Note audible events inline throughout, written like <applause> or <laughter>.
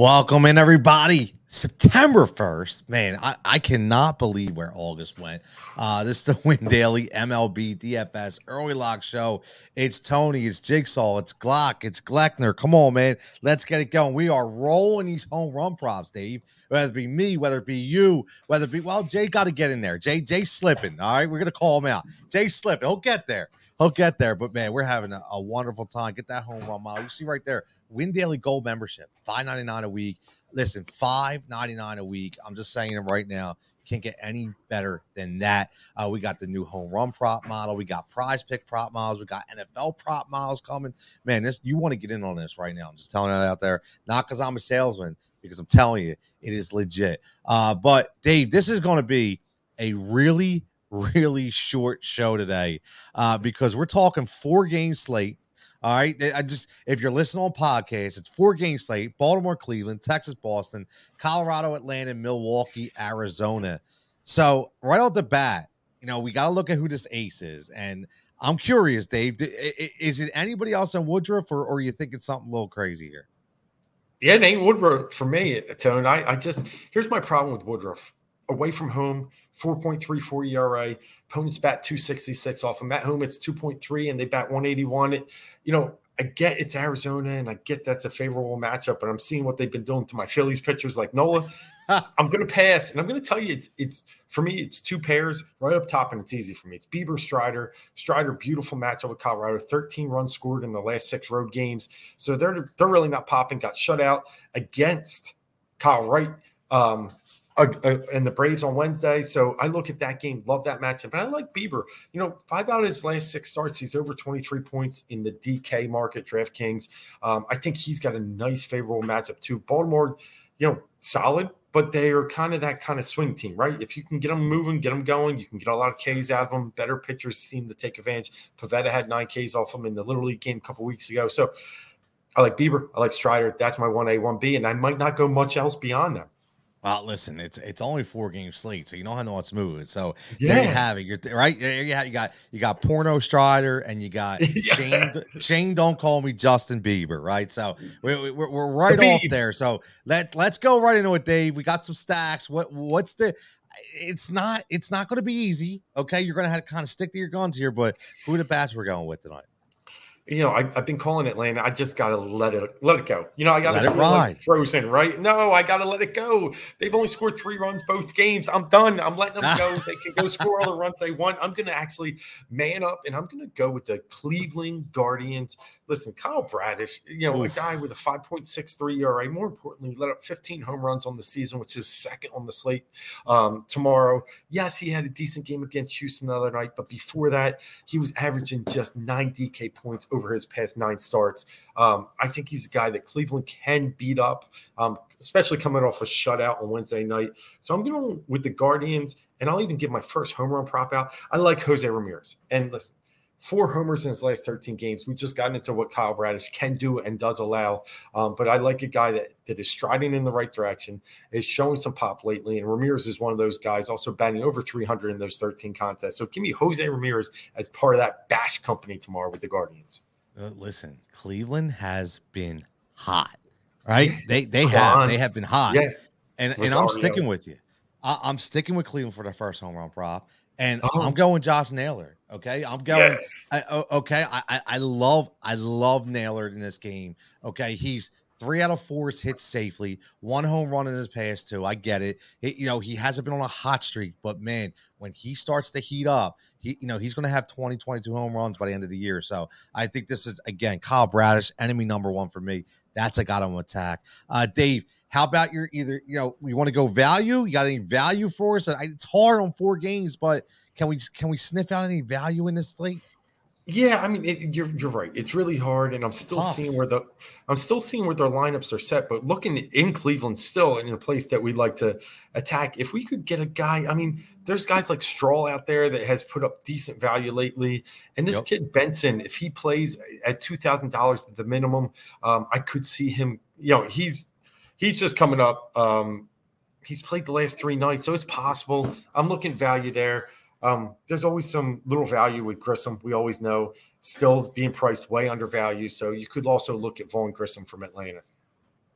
Welcome in, everybody. September 1st. Man, I, I cannot believe where August went. Uh, this is the <laughs> Win Daily MLB DFS early lock show. It's Tony, it's Jigsaw, it's Glock, it's Gloeckner. Come on, man. Let's get it going. We are rolling these home run props, Dave. Whether it be me, whether it be you, whether it be, well, Jay got to get in there. Jay, Jay slipping. All right. We're going to call him out. Jay slipping. He'll get there. He'll get there. But man, we're having a, a wonderful time. Get that home run model. You see right there, Win Daily Gold membership, five ninety nine a week. Listen, five ninety nine a week. I'm just saying it right now. Can't get any better than that. Uh, we got the new home run prop model. We got prize pick prop models. We got NFL prop models coming. Man, this you want to get in on this right now. I'm just telling it out there. Not because I'm a salesman, because I'm telling you, it is legit. Uh, but Dave, this is going to be a really, really short show today uh, because we're talking four game slate. All right. I just, if you're listening on podcast, it's four game slate Baltimore, Cleveland, Texas, Boston, Colorado, Atlanta, Milwaukee, Arizona. So, right off the bat, you know, we got to look at who this ace is. And I'm curious, Dave, is it anybody else in Woodruff or, or are you thinking something a little crazy here? Yeah, ain't Woodruff for me, Tone. I, I just, here's my problem with Woodruff away from home, 4.34 ERA. Opponents bat 266 off them. At home, it's 2.3, and they bat 181. It, you know, I get it's Arizona, and I get that's a favorable matchup, but I'm seeing what they've been doing to my Phillies pitchers like Nola. <laughs> I'm going to pass, and I'm going to tell you, it's it's for me, it's two pairs right up top, and it's easy for me. It's Bieber Strider. Strider, beautiful matchup with Colorado. 13 runs scored in the last six road games, so they're they're really not popping. Got shut out against Kyle Wright. Um, uh, and the Braves on Wednesday. So I look at that game, love that matchup. And I like Bieber. You know, five out of his last six starts, he's over 23 points in the DK market, DraftKings. Um, I think he's got a nice, favorable matchup too. Baltimore, you know, solid, but they are kind of that kind of swing team, right? If you can get them moving, get them going, you can get a lot of Ks out of them. Better pitchers seem to take advantage. Pivetta had nine Ks off them in the Little League game a couple weeks ago. So I like Bieber. I like Strider. That's my 1A, 1B. And I might not go much else beyond that. Well, listen, it's it's only four game slate, so you know how know what's moving. So yeah. there you have it. You're right. There you, have, you got you got porno Strider and you got <laughs> Shane. Shane, don't call me Justin Bieber, right? So <laughs> we're, we're, we're right the off there. So let let's go right into it, Dave. We got some stacks. What what's the? It's not it's not going to be easy. Okay, you're going to have to kind of stick to your guns here. But who the bats we're going with tonight? You know, I, have been calling it, Atlanta. I just got to let it let it go. You know, I got to feel like frozen, right? No, I got to let it go. They've only scored three runs both games. I'm done. I'm letting them go. <laughs> they can go score all the runs they want. I'm going to actually man up and I'm going to go with the Cleveland Guardians. Listen, Kyle Bradish, you know, Oof. a guy with a 5.63 ERA. More importantly, let up 15 home runs on the season, which is second on the slate um, tomorrow. Yes, he had a decent game against Houston the other night, but before that, he was averaging just nine DK points over his past nine starts. Um, I think he's a guy that Cleveland can beat up, um, especially coming off a shutout on Wednesday night. So I'm going with the Guardians, and I'll even give my first home run prop out. I like Jose Ramirez. And listen, four homers in his last 13 games. We've just gotten into what Kyle Bradish can do and does allow. Um, but I like a guy that, that is striding in the right direction, is showing some pop lately. And Ramirez is one of those guys, also batting over 300 in those 13 contests. So give me Jose Ramirez as part of that bash company tomorrow with the Guardians. Uh, listen, Cleveland has been hot, right? They they have they have been hot, yeah. and and I'm sticking with you. I, am sticking with Cleveland for the first home run prop, and oh. I'm going Josh Naylor. Okay, I'm going. Yeah. I, okay, I, I love I love Naylor in this game. Okay, he's Three out of four is hit safely. One home run in his past two. I get it. it. You know, he hasn't been on a hot streak, but man, when he starts to heat up, he, you know, he's going to have 20, 22 home runs by the end of the year. So I think this is, again, Kyle Bradish, enemy number one for me. That's a guy to attack. Uh, Dave, how about your either, you know, we want to go value? You got any value for us? It's hard on four games, but can we, can we sniff out any value in this slate? Yeah, I mean, it, you're you're right. It's really hard, and I'm still Tough. seeing where the I'm still seeing where their lineups are set. But looking in Cleveland, still in a place that we'd like to attack. If we could get a guy, I mean, there's guys like Straw out there that has put up decent value lately, and this yep. kid Benson, if he plays at two thousand dollars at the minimum, um, I could see him. You know, he's he's just coming up. Um, he's played the last three nights, so it's possible. I'm looking value there. Um, there's always some little value with Grissom. We always know still being priced way undervalued. So you could also look at Vaughn Grissom from Atlanta.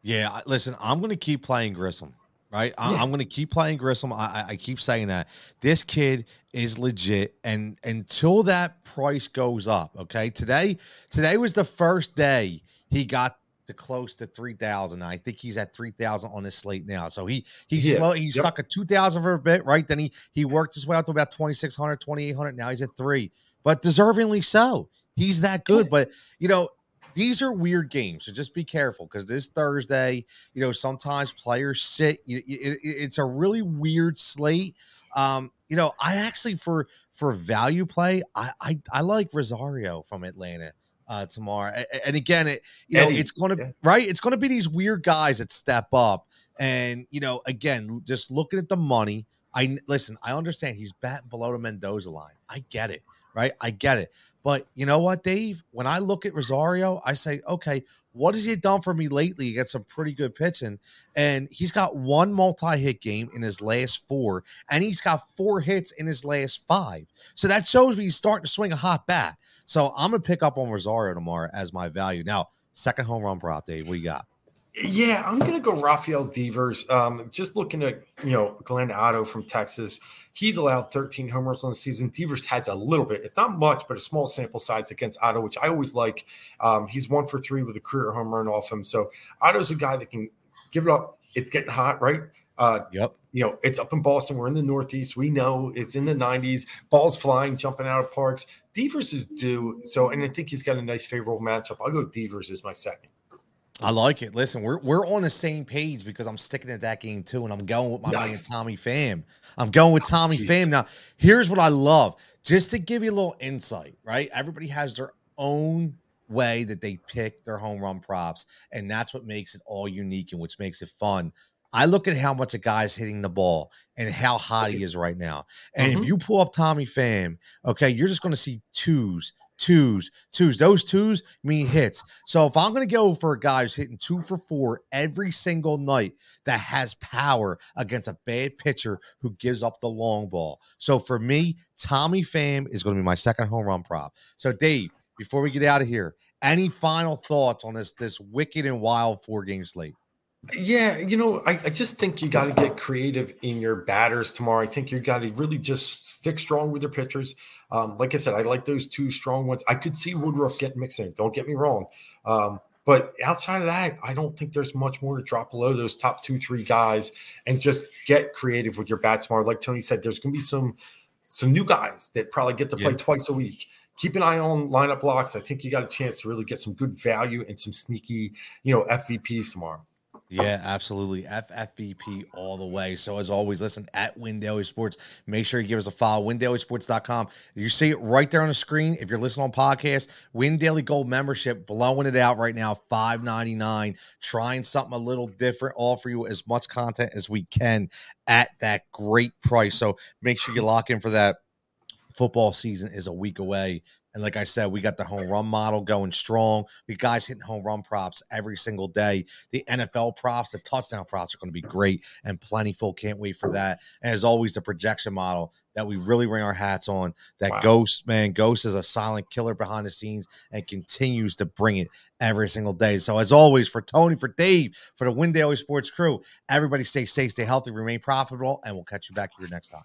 Yeah, listen, I'm going to keep playing Grissom. Right, I, am going to keep playing Grissom. I, I keep saying that this kid is legit, and until that price goes up, okay. Today, today was the first day he got to close to 3000 i think he's at 3000 on this slate now. So he he's yeah. slow he's yep. stuck at 2000 for a bit right? Then he he worked his way up to about 2600 2800 now he's at three but deservingly so. He's that good but you know these are weird games so just be careful because this thursday you know sometimes players sit it, it, it's a really weird slate. Um you know i actually for for value play i i, I like rosario from atlanta uh, tomorrow. And again, it you know Eddie. it's going to yeah. right. It's going to be these weird guys that step up, and you know, again, just looking at the money. I listen. I understand he's batting below the Mendoza line. I get it, right? I get it. But you know what, Dave? When I look at Rosario, I say, okay, what has he done for me lately? He got some pretty good pitching, and he's got one multi-hit game in his last four, and he's got four hits in his last five. So that shows me he's starting to swing a hot bat. So I'm gonna pick up on Rosario tomorrow as my value. Now, second home run prop, Dave. we got? Yeah, I'm gonna go Rafael Devers. Um, just looking at you know Glenn Otto from Texas, he's allowed 13 homers on the season. Devers has a little bit. It's not much, but a small sample size against Otto, which I always like. Um, he's one for three with a career home run off him. So Otto's a guy that can give it up. It's getting hot, right? Uh, yep. You know, it's up in Boston. We're in the Northeast. We know it's in the 90s. Balls flying, jumping out of parks. Devers is due. So, and I think he's got a nice favorable matchup. I'll go Devers as my second. I like it. Listen, we're we're on the same page because I'm sticking at that game too, and I'm going with my nice. man Tommy Pham. I'm going with Tommy oh, Pham. Now, here's what I love. Just to give you a little insight, right? Everybody has their own way that they pick their home run props, and that's what makes it all unique and which makes it fun. I look at how much a guy's hitting the ball and how hot he is right now. And mm-hmm. if you pull up Tommy Pham, okay, you're just going to see twos, twos, twos. Those twos mean hits. So if I'm going to go for a guy who's hitting two for four every single night that has power against a bad pitcher who gives up the long ball. So for me, Tommy Pham is going to be my second home run prop. So Dave, before we get out of here, any final thoughts on this this wicked and wild four game slate? Yeah, you know, I, I just think you got to get creative in your batters tomorrow. I think you got to really just stick strong with your pitchers. Um, like I said, I like those two strong ones. I could see Woodruff getting mixing. Don't get me wrong. Um, but outside of that, I don't think there's much more to drop below those top two, three guys and just get creative with your bats smart. Like Tony said, there's going to be some some new guys that probably get to play yeah. twice a week. Keep an eye on lineup blocks. I think you got a chance to really get some good value and some sneaky, you know, FVPs tomorrow. Yeah, absolutely. FFVP all the way. So as always, listen at Win Daily Sports. Make sure you give us a follow. WinDailySports.com. You see it right there on the screen. If you're listening on podcast, Win Daily Gold membership, blowing it out right now, five ninety nine. Trying something a little different. Offer you as much content as we can at that great price. So make sure you lock in for that. Football season is a week away. And like I said, we got the home run model going strong. We guys hitting home run props every single day. The NFL props, the touchdown props are going to be great and plentiful. Can't wait for that. And as always, the projection model that we really ring our hats on. That wow. Ghost, man, Ghost is a silent killer behind the scenes and continues to bring it every single day. So as always, for Tony, for Dave, for the Win Daily Sports crew, everybody stay safe, stay healthy, remain profitable, and we'll catch you back here next time.